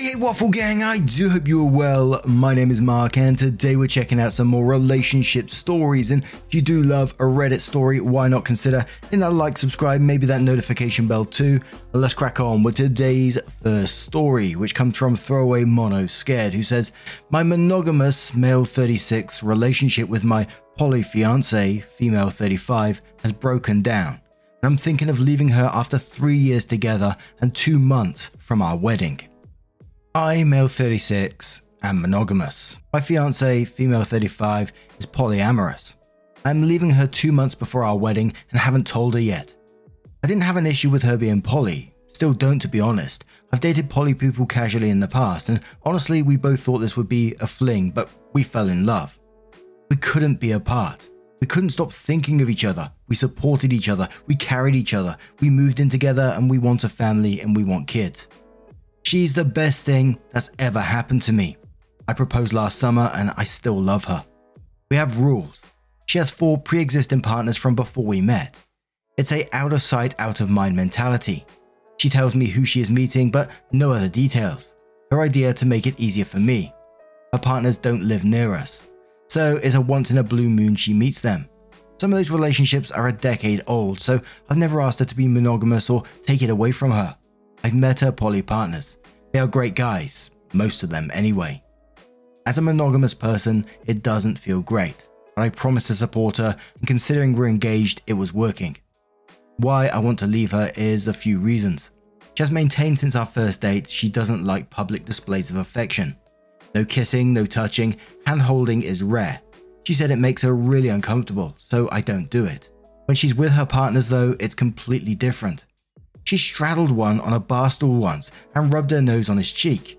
Hey, hey, Waffle Gang, I do hope you are well. My name is Mark, and today we're checking out some more relationship stories. And if you do love a Reddit story, why not consider hitting that like, subscribe, maybe that notification bell too? But let's crack on with today's first story, which comes from Throwaway Mono Scared, who says, My monogamous male 36 relationship with my poly fiance, female 35, has broken down. And I'm thinking of leaving her after three years together and two months from our wedding. I, male 36, am monogamous. My fiance, female 35, is polyamorous. I'm leaving her two months before our wedding and haven't told her yet. I didn't have an issue with her being poly, still don't to be honest. I've dated poly people casually in the past, and honestly, we both thought this would be a fling, but we fell in love. We couldn't be apart. We couldn't stop thinking of each other. We supported each other. We carried each other. We moved in together and we want a family and we want kids. She's the best thing that's ever happened to me. I proposed last summer and I still love her. We have rules. She has four pre existing partners from before we met. It's a out of sight, out of mind mentality. She tells me who she is meeting, but no other details. Her idea to make it easier for me. Her partners don't live near us, so it's a once in a blue moon she meets them. Some of those relationships are a decade old, so I've never asked her to be monogamous or take it away from her. I've met her poly partners. They are great guys, most of them anyway. As a monogamous person, it doesn't feel great, but I promise to support her, and considering we're engaged, it was working. Why I want to leave her is a few reasons. She has maintained since our first date she doesn't like public displays of affection. No kissing, no touching, hand holding is rare. She said it makes her really uncomfortable, so I don't do it. When she's with her partners, though, it's completely different. She straddled one on a bar stool once and rubbed her nose on his cheek.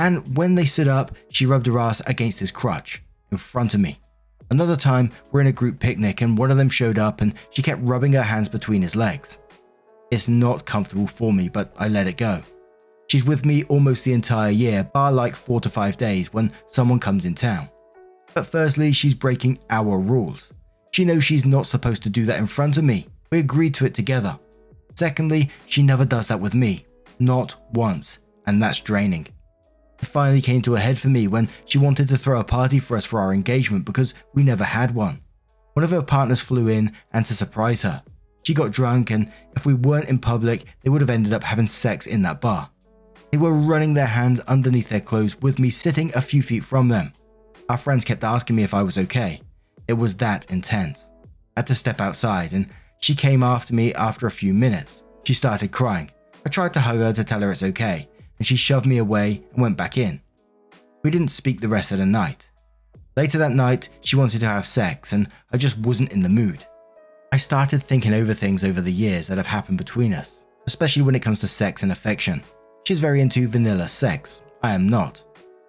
And when they stood up, she rubbed her ass against his crutch in front of me. Another time, we're in a group picnic and one of them showed up and she kept rubbing her hands between his legs. It's not comfortable for me, but I let it go. She's with me almost the entire year, bar like four to five days when someone comes in town. But firstly, she's breaking our rules. She knows she's not supposed to do that in front of me. We agreed to it together. Secondly, she never does that with me. Not once. And that's draining. It finally came to a head for me when she wanted to throw a party for us for our engagement because we never had one. One of her partners flew in and to surprise her. She got drunk, and if we weren't in public, they would have ended up having sex in that bar. They were running their hands underneath their clothes with me sitting a few feet from them. Our friends kept asking me if I was okay. It was that intense. I had to step outside, and she came after me after a few minutes. She started crying. I tried to hug her to tell her it's okay, and she shoved me away and went back in. We didn't speak the rest of the night. Later that night, she wanted to have sex, and I just wasn't in the mood. I started thinking over things over the years that have happened between us, especially when it comes to sex and affection. She's very into vanilla sex. I am not.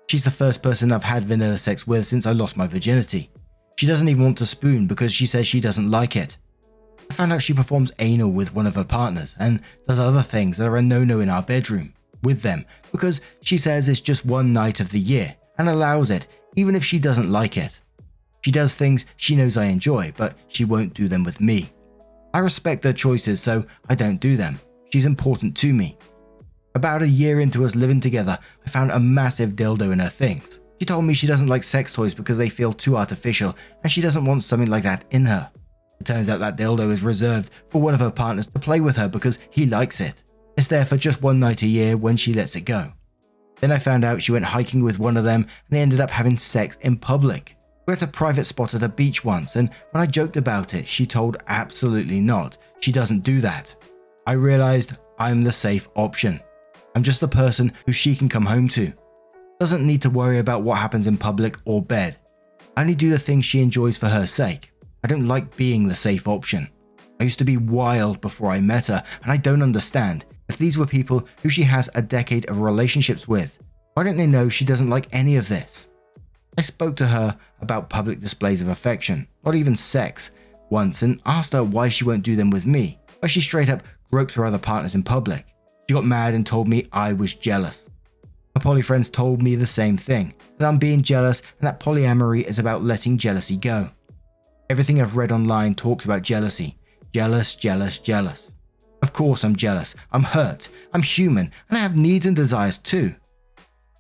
She's the first person I've had vanilla sex with since I lost my virginity. She doesn't even want to spoon because she says she doesn't like it. I found out she performs anal with one of her partners and does other things that are a no no in our bedroom with them because she says it's just one night of the year and allows it even if she doesn't like it. She does things she knows I enjoy, but she won't do them with me. I respect her choices, so I don't do them. She's important to me. About a year into us living together, I found a massive dildo in her things. She told me she doesn't like sex toys because they feel too artificial and she doesn't want something like that in her. It turns out that dildo is reserved for one of her partners to play with her because he likes it. It's there for just one night a year when she lets it go. Then I found out she went hiking with one of them and they ended up having sex in public. We at a private spot at a beach once, and when I joked about it, she told absolutely not. She doesn't do that. I realized I'm the safe option. I'm just the person who she can come home to. Doesn't need to worry about what happens in public or bed. I only do the things she enjoys for her sake. I don't like being the safe option. I used to be wild before I met her, and I don't understand. If these were people who she has a decade of relationships with, why don't they know she doesn't like any of this? I spoke to her about public displays of affection, not even sex, once and asked her why she won't do them with me, why she straight up groped her other partners in public. She got mad and told me I was jealous. My poly friends told me the same thing that I'm being jealous and that polyamory is about letting jealousy go. Everything I've read online talks about jealousy. Jealous, jealous, jealous. Of course, I'm jealous. I'm hurt. I'm human, and I have needs and desires too.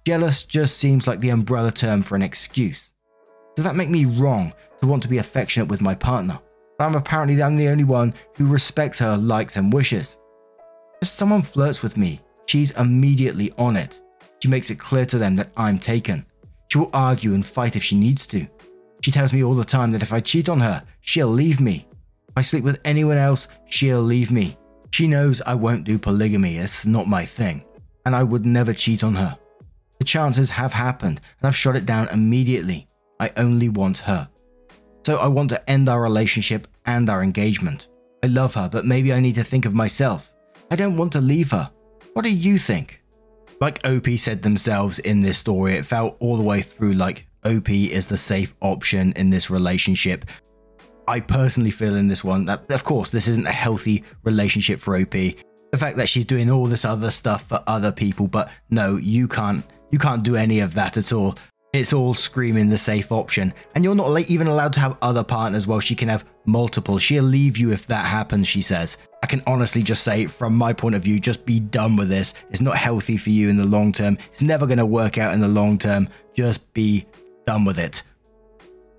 Jealous just seems like the umbrella term for an excuse. Does that make me wrong to want to be affectionate with my partner? But I'm apparently I'm the only one who respects her likes and wishes. If someone flirts with me, she's immediately on it. She makes it clear to them that I'm taken. She will argue and fight if she needs to. She tells me all the time that if I cheat on her, she'll leave me. If I sleep with anyone else, she'll leave me. She knows I won't do polygamy, it's not my thing, and I would never cheat on her. The chances have happened, and I've shot it down immediately. I only want her. So I want to end our relationship and our engagement. I love her, but maybe I need to think of myself. I don't want to leave her. What do you think? Like OP said themselves in this story, it felt all the way through like OP is the safe option in this relationship. I personally feel in this one that, of course, this isn't a healthy relationship for OP. The fact that she's doing all this other stuff for other people, but no, you can't, you can't do any of that at all. It's all screaming the safe option, and you're not even allowed to have other partners while she can have multiple. She'll leave you if that happens, she says. I can honestly just say, from my point of view, just be done with this. It's not healthy for you in the long term. It's never going to work out in the long term. Just be done with it.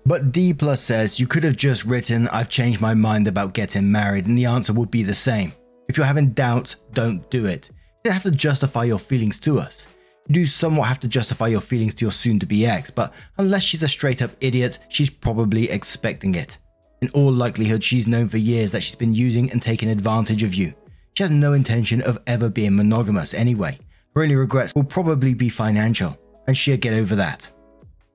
But D Plus says you could have just written, I've changed my mind about getting married, and the answer would be the same. If you're having doubts, don't do it. You don't have to justify your feelings to us. You do somewhat have to justify your feelings to your soon to be ex, but unless she's a straight up idiot, she's probably expecting it. In all likelihood, she's known for years that she's been using and taking advantage of you. She has no intention of ever being monogamous anyway. Her only regrets will probably be financial, and she'll get over that.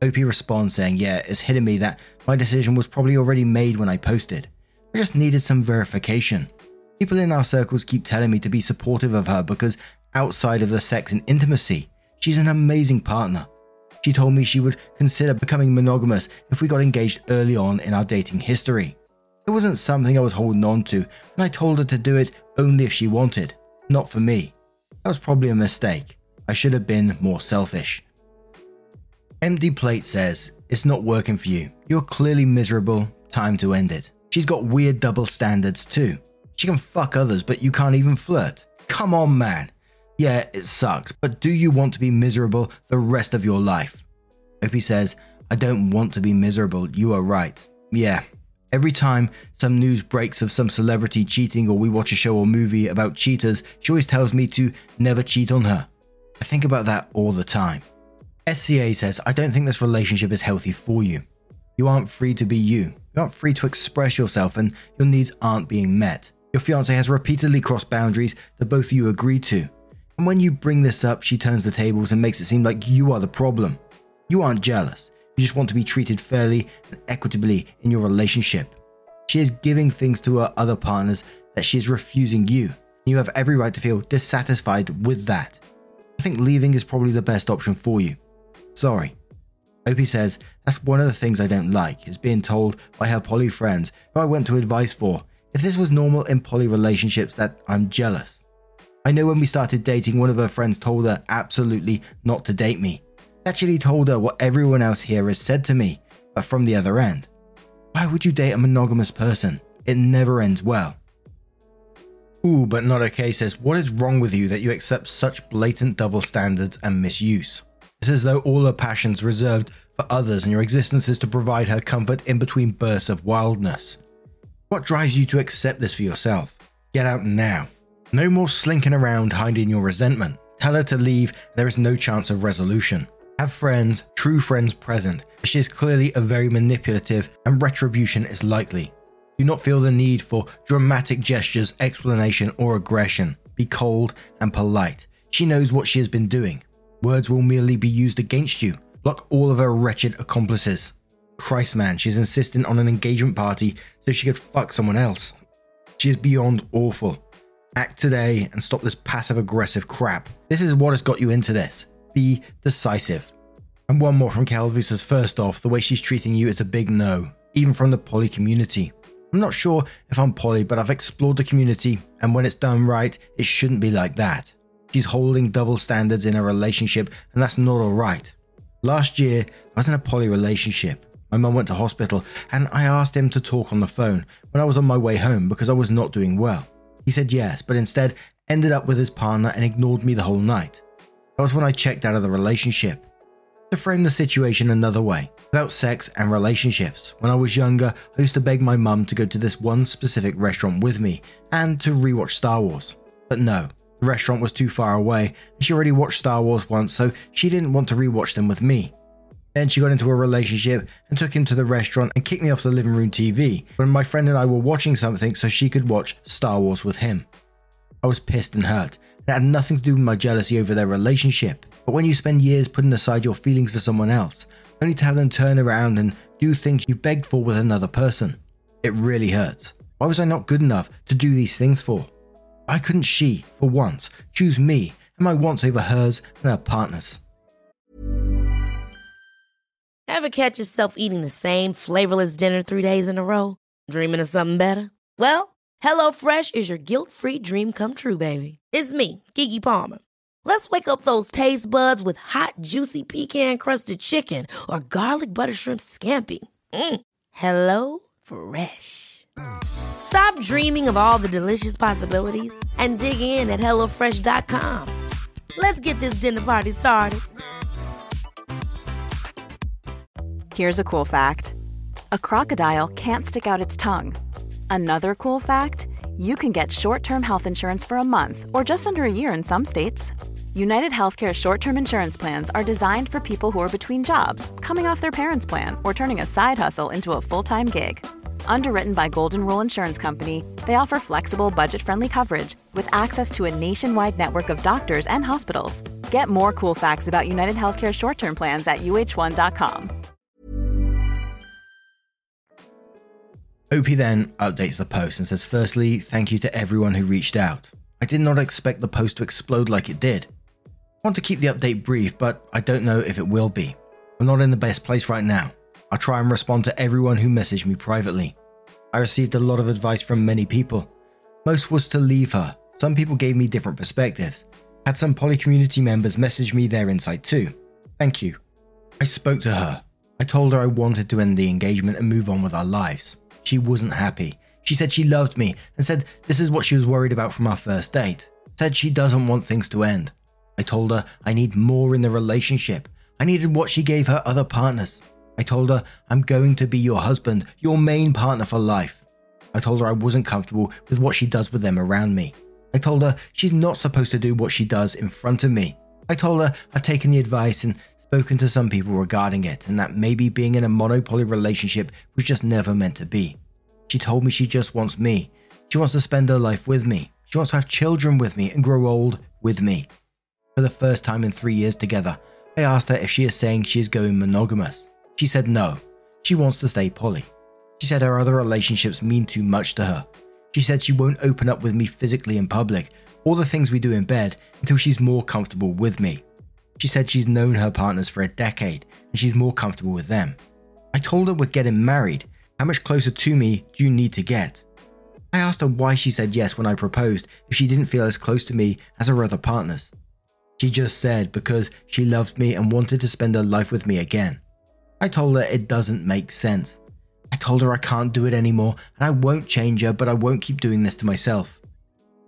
OP responds saying, Yeah, it's hitting me that my decision was probably already made when I posted. I just needed some verification. People in our circles keep telling me to be supportive of her because outside of the sex and intimacy, She's an amazing partner. She told me she would consider becoming monogamous if we got engaged early on in our dating history. It wasn't something I was holding on to, and I told her to do it only if she wanted, not for me. That was probably a mistake. I should have been more selfish. Empty Plate says, It's not working for you. You're clearly miserable. Time to end it. She's got weird double standards too. She can fuck others, but you can't even flirt. Come on, man. Yeah, it sucks, but do you want to be miserable the rest of your life? OP says, I don't want to be miserable. You are right. Yeah. Every time some news breaks of some celebrity cheating or we watch a show or movie about cheaters, she always tells me to never cheat on her. I think about that all the time. SCA says, I don't think this relationship is healthy for you. You aren't free to be you. You aren't free to express yourself and your needs aren't being met. Your fiance has repeatedly crossed boundaries that both of you agreed to. And when you bring this up, she turns the tables and makes it seem like you are the problem. You aren't jealous. You just want to be treated fairly and equitably in your relationship. She is giving things to her other partners that she is refusing you. You have every right to feel dissatisfied with that. I think leaving is probably the best option for you. Sorry. OP says, That's one of the things I don't like, is being told by her poly friends who I went to advice for, if this was normal in poly relationships, that I'm jealous. I know when we started dating, one of her friends told her absolutely not to date me. Actually told her what everyone else here has said to me, but from the other end. Why would you date a monogamous person? It never ends well. Ooh, but not okay says, What is wrong with you that you accept such blatant double standards and misuse? It's as though all her passions reserved for others and your existence is to provide her comfort in between bursts of wildness. What drives you to accept this for yourself? Get out now. No more slinking around hiding your resentment. Tell her to leave, there is no chance of resolution. Have friends, true friends present. She is clearly a very manipulative and retribution is likely. Do not feel the need for dramatic gestures, explanation, or aggression. Be cold and polite. She knows what she has been doing. Words will merely be used against you. Block all of her wretched accomplices. Christ, man, she's insisting on an engagement party so she could fuck someone else. She is beyond awful. Act today and stop this passive aggressive crap. This is what has got you into this. Be decisive. And one more from Kelvu says first off, the way she's treating you is a big no, even from the poly community. I'm not sure if I'm poly, but I've explored the community, and when it's done right, it shouldn't be like that. She's holding double standards in a relationship, and that's not alright. Last year, I was in a poly relationship. My mum went to hospital, and I asked him to talk on the phone when I was on my way home because I was not doing well. He said yes, but instead ended up with his partner and ignored me the whole night. That was when I checked out of the relationship. To frame the situation another way, without sex and relationships, when I was younger, I used to beg my mum to go to this one specific restaurant with me and to rewatch Star Wars. But no, the restaurant was too far away, and she already watched Star Wars once, so she didn't want to rewatch them with me. Then she got into a relationship and took him to the restaurant and kicked me off the living room TV when my friend and I were watching something so she could watch Star Wars with him. I was pissed and hurt. It had nothing to do with my jealousy over their relationship. But when you spend years putting aside your feelings for someone else, only to have them turn around and do things you begged for with another person, it really hurts. Why was I not good enough to do these things for? Why couldn't she, for once, choose me and my wants over hers and her partner's? Ever catch yourself eating the same flavorless dinner three days in a row? Dreaming of something better? Well, HelloFresh is your guilt free dream come true, baby. It's me, Keke Palmer. Let's wake up those taste buds with hot, juicy pecan crusted chicken or garlic butter shrimp scampi. Mm. Hello Fresh. Stop dreaming of all the delicious possibilities and dig in at HelloFresh.com. Let's get this dinner party started. Here's a cool fact a crocodile can't stick out its tongue. Another cool fact you can get short term health insurance for a month or just under a year in some states. United Healthcare short term insurance plans are designed for people who are between jobs, coming off their parents' plan, or turning a side hustle into a full time gig. Underwritten by Golden Rule Insurance Company, they offer flexible, budget friendly coverage with access to a nationwide network of doctors and hospitals. Get more cool facts about United Healthcare short term plans at uh1.com. OP then updates the post and says, Firstly, thank you to everyone who reached out. I did not expect the post to explode like it did. I want to keep the update brief, but I don't know if it will be. I'm not in the best place right now. I'll try and respond to everyone who messaged me privately. I received a lot of advice from many people. Most was to leave her. Some people gave me different perspectives. Had some poly community members message me their insight too. Thank you. I spoke to her. I told her I wanted to end the engagement and move on with our lives. She wasn't happy. She said she loved me and said this is what she was worried about from our first date. Said she doesn't want things to end. I told her I need more in the relationship. I needed what she gave her other partners. I told her I'm going to be your husband, your main partner for life. I told her I wasn't comfortable with what she does with them around me. I told her she's not supposed to do what she does in front of me. I told her I've taken the advice and spoken to some people regarding it, and that maybe being in a monopoly relationship was just never meant to be. She told me she just wants me. She wants to spend her life with me. She wants to have children with me and grow old with me. For the first time in three years together, I asked her if she is saying she is going monogamous. She said no. She wants to stay poly. She said her other relationships mean too much to her. She said she won't open up with me physically in public or the things we do in bed until she's more comfortable with me. She said she's known her partners for a decade and she's more comfortable with them. I told her we're getting married. How much closer to me do you need to get? I asked her why she said yes when I proposed if she didn't feel as close to me as her other partners. She just said because she loved me and wanted to spend her life with me again. I told her it doesn't make sense. I told her I can't do it anymore and I won't change her, but I won't keep doing this to myself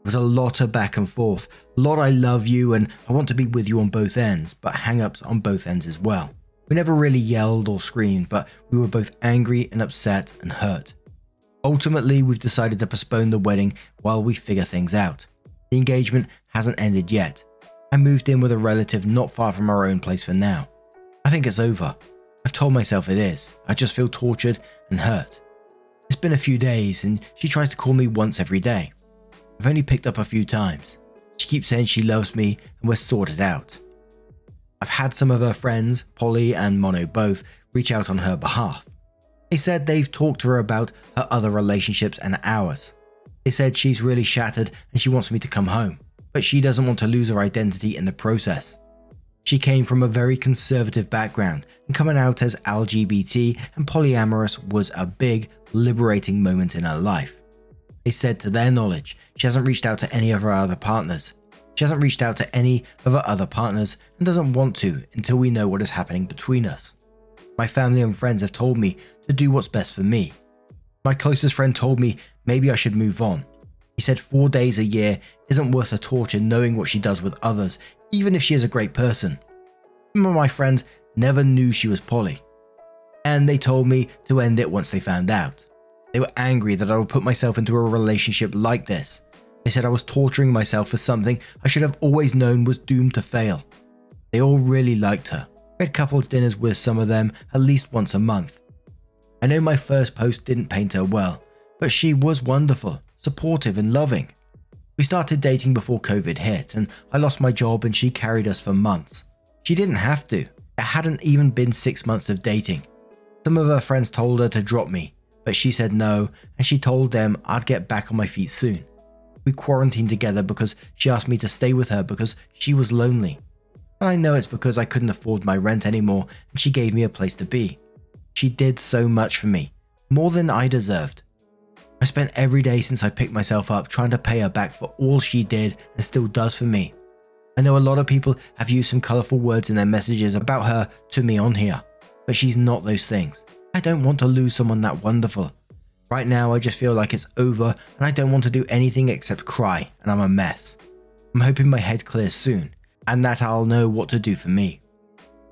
was a lot of back and forth. A lot I love you and I want to be with you on both ends, but hang ups on both ends as well. We never really yelled or screamed, but we were both angry and upset and hurt. Ultimately, we've decided to postpone the wedding while we figure things out. The engagement hasn't ended yet. I moved in with a relative not far from our own place for now. I think it's over. I've told myself it is. I just feel tortured and hurt. It's been a few days, and she tries to call me once every day. I've only picked up a few times. She keeps saying she loves me and we're sorted out. I've had some of her friends, poly and Mono both, reach out on her behalf. They said they've talked to her about her other relationships and ours. They said she's really shattered and she wants me to come home, but she doesn't want to lose her identity in the process. She came from a very conservative background, and coming out as LGBT and polyamorous was a big, liberating moment in her life. They said to their knowledge, she hasn't reached out to any of her other partners. She hasn't reached out to any of her other partners and doesn't want to until we know what is happening between us. My family and friends have told me to do what's best for me. My closest friend told me maybe I should move on. He said four days a year isn't worth the torture knowing what she does with others, even if she is a great person. Some of my friends never knew she was poly, and they told me to end it once they found out. They were angry that I would put myself into a relationship like this. They said I was torturing myself for something I should have always known was doomed to fail. They all really liked her. I had couples dinners with some of them at least once a month. I know my first post didn't paint her well, but she was wonderful, supportive, and loving. We started dating before COVID hit, and I lost my job and she carried us for months. She didn't have to. It hadn't even been six months of dating. Some of her friends told her to drop me, but she said no, and she told them I'd get back on my feet soon. We quarantined together because she asked me to stay with her because she was lonely. And I know it's because I couldn't afford my rent anymore and she gave me a place to be. She did so much for me, more than I deserved. I spent every day since I picked myself up trying to pay her back for all she did and still does for me. I know a lot of people have used some colourful words in their messages about her to me on here, but she's not those things. I don't want to lose someone that wonderful. Right now, I just feel like it's over and I don't want to do anything except cry, and I'm a mess. I'm hoping my head clears soon and that I'll know what to do for me.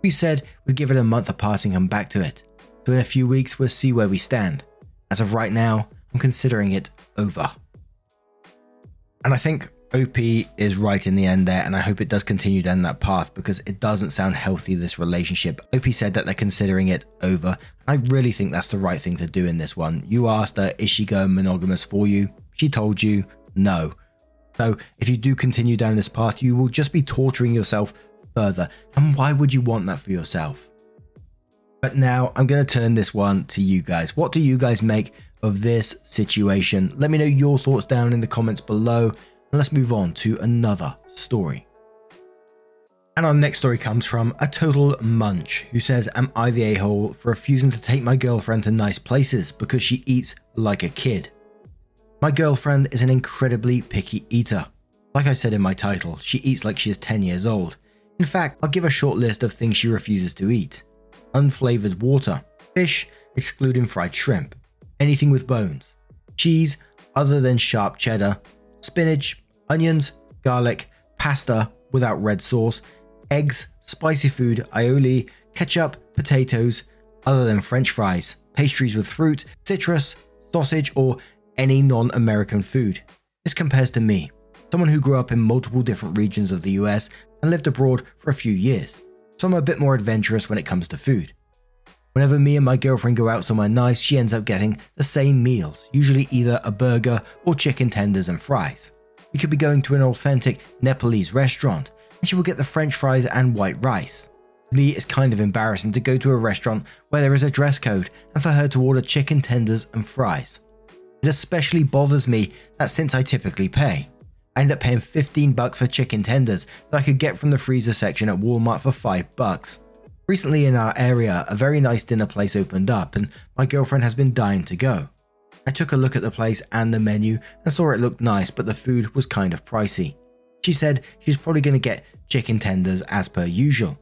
We said we'd give it a month apart and come back to it. So in a few weeks, we'll see where we stand. As of right now, I'm considering it over. And I think OP is right in the end there, and I hope it does continue down that path because it doesn't sound healthy, this relationship. OP said that they're considering it over. I really think that's the right thing to do in this one. You asked her, is she going monogamous for you? She told you no. So, if you do continue down this path, you will just be torturing yourself further. And why would you want that for yourself? But now I'm going to turn this one to you guys. What do you guys make of this situation? Let me know your thoughts down in the comments below. And let's move on to another story. And our next story comes from a total munch who says, Am I the a hole for refusing to take my girlfriend to nice places because she eats like a kid? My girlfriend is an incredibly picky eater. Like I said in my title, she eats like she is 10 years old. In fact, I'll give a short list of things she refuses to eat unflavored water, fish, excluding fried shrimp, anything with bones, cheese other than sharp cheddar, spinach, onions, garlic, pasta without red sauce, eggs, spicy food, aioli, ketchup, potatoes, other than french fries, pastries with fruit, citrus, sausage, or any non American food. This compares to me, someone who grew up in multiple different regions of the US and lived abroad for a few years, so I'm a bit more adventurous when it comes to food. Whenever me and my girlfriend go out somewhere nice, she ends up getting the same meals, usually either a burger or chicken tenders and fries. We could be going to an authentic Nepalese restaurant, and she will get the french fries and white rice. To me, it's kind of embarrassing to go to a restaurant where there is a dress code and for her to order chicken tenders and fries. It especially bothers me that since I typically pay, I end up paying 15 bucks for chicken tenders that I could get from the freezer section at Walmart for 5 bucks. Recently in our area, a very nice dinner place opened up and my girlfriend has been dying to go. I took a look at the place and the menu and saw it looked nice, but the food was kind of pricey. She said she's probably going to get chicken tenders as per usual.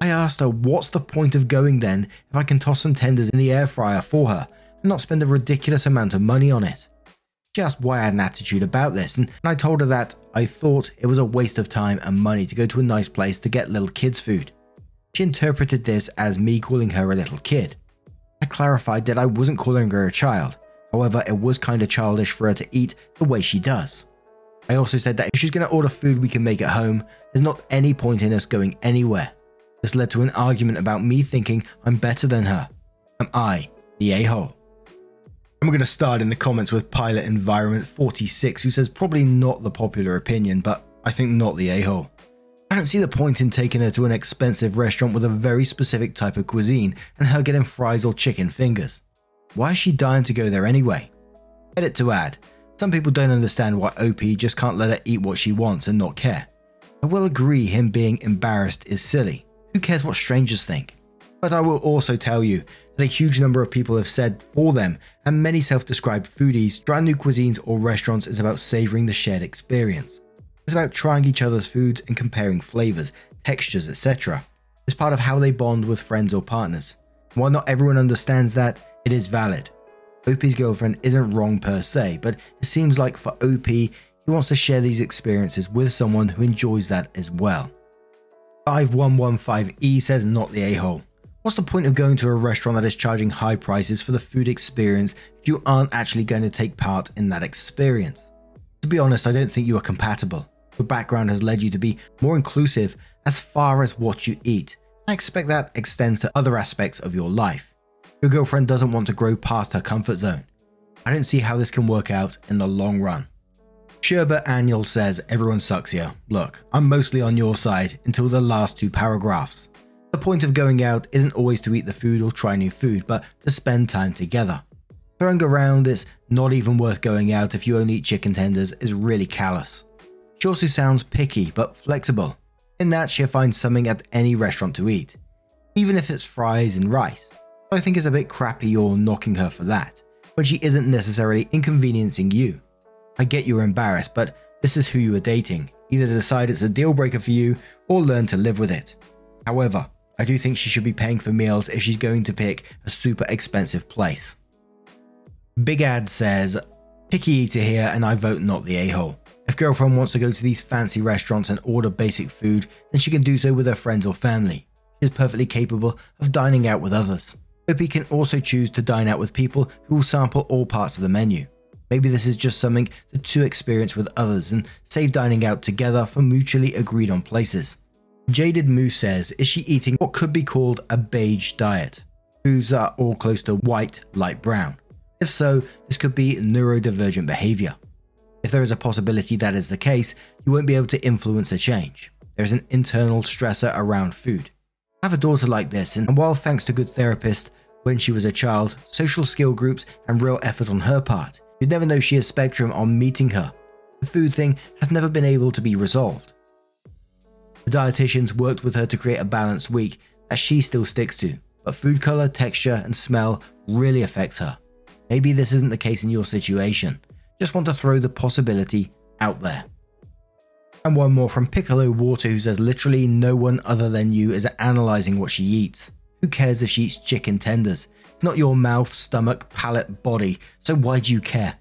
I asked her what's the point of going then if I can toss some tenders in the air fryer for her and not spend a ridiculous amount of money on it. She asked why I had an attitude about this, and I told her that I thought it was a waste of time and money to go to a nice place to get little kids' food. She interpreted this as me calling her a little kid. I clarified that I wasn't calling her a child, however, it was kind of childish for her to eat the way she does. I also said that if she's going to order food we can make at home, there's not any point in us going anywhere. This led to an argument about me thinking I'm better than her. Am I the a hole? I'm going to start in the comments with Pilot Environment 46, who says probably not the popular opinion, but I think not the a hole. I don't see the point in taking her to an expensive restaurant with a very specific type of cuisine and her getting fries or chicken fingers. Why is she dying to go there anyway? Edit to add Some people don't understand why OP just can't let her eat what she wants and not care. I will agree him being embarrassed is silly. Who cares what strangers think? But I will also tell you that a huge number of people have said for them, and many self described foodies, trying new cuisines or restaurants is about savoring the shared experience. It's about trying each other's foods and comparing flavors, textures, etc. It's part of how they bond with friends or partners. While not everyone understands that, it is valid. OP's girlfriend isn't wrong per se, but it seems like for OP, he wants to share these experiences with someone who enjoys that as well. 5115E says not the a hole. What's the point of going to a restaurant that is charging high prices for the food experience if you aren't actually going to take part in that experience? To be honest, I don't think you are compatible. Your background has led you to be more inclusive as far as what you eat. I expect that extends to other aspects of your life. Your girlfriend doesn't want to grow past her comfort zone. I don't see how this can work out in the long run. Sherbert Annual says everyone sucks here. Look, I'm mostly on your side until the last two paragraphs. The point of going out isn't always to eat the food or try new food, but to spend time together. Throwing around it's not even worth going out if you only eat chicken tenders is really callous. Also sounds picky but flexible, in that she'll find something at any restaurant to eat, even if it's fries and rice. I think it's a bit crappy you're knocking her for that, when she isn't necessarily inconveniencing you. I get you're embarrassed, but this is who you are dating. Either decide it's a deal breaker for you or learn to live with it. However, I do think she should be paying for meals if she's going to pick a super expensive place. Big Ad says, Picky eater here, and I vote not the a hole. If girlfriend wants to go to these fancy restaurants and order basic food, then she can do so with her friends or family. She is perfectly capable of dining out with others. OP can also choose to dine out with people who will sample all parts of the menu. Maybe this is just something the two experience with others and save dining out together for mutually agreed on places. Jaded Moose says, Is she eating what could be called a beige diet? Foods are all close to white, light brown. If so, this could be neurodivergent behavior. If there is a possibility that is the case, you won't be able to influence a change. There is an internal stressor around food. I have a daughter like this, and while thanks to good therapists, when she was a child, social skill groups, and real effort on her part. You'd never know she has spectrum on meeting her. The food thing has never been able to be resolved. The dietitians worked with her to create a balanced week that she still sticks to, but food color, texture, and smell really affects her. Maybe this isn't the case in your situation. Just want to throw the possibility out there. And one more from Piccolo Water who says literally no one other than you is analyzing what she eats. Who cares if she eats chicken tenders? It's not your mouth, stomach, palate, body, so why do you care?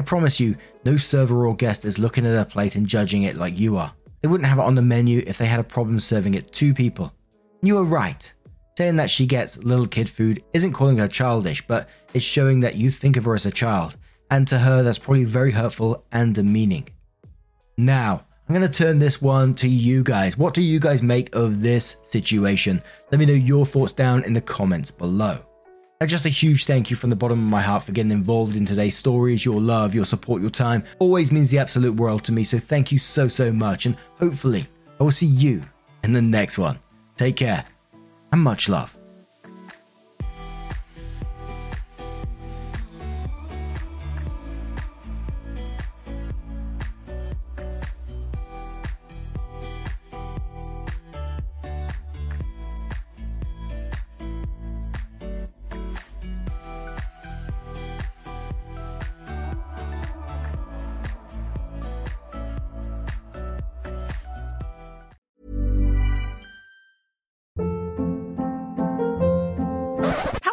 I promise you, no server or guest is looking at her plate and judging it like you are. They wouldn't have it on the menu if they had a problem serving it to people. And you are right. Saying that she gets little kid food isn't calling her childish, but it's showing that you think of her as a child, and to her that's probably very hurtful and demeaning. Now, I'm going to turn this one to you guys. What do you guys make of this situation? Let me know your thoughts down in the comments below. And just a huge thank you from the bottom of my heart for getting involved in today's stories. Your love, your support, your time always means the absolute world to me. So thank you so, so much. And hopefully, I will see you in the next one. Take care and much love.